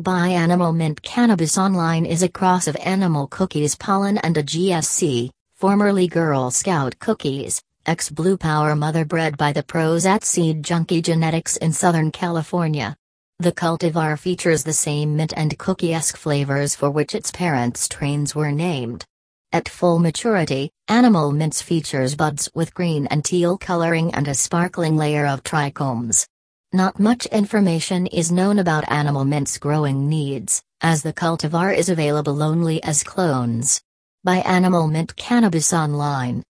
Buy Animal Mint Cannabis Online is a cross of Animal Cookies pollen and a GSC, formerly Girl Scout cookies, ex Blue Power mother bred by the pros at Seed Junky Genetics in Southern California. The cultivar features the same mint and cookie-esque flavors for which its parent strains were named. At full maturity, Animal Mints features buds with green and teal coloring and a sparkling layer of trichomes. Not much information is known about Animal Mint's growing needs, as the cultivar is available only as clones. Buy Animal Mint Cannabis Online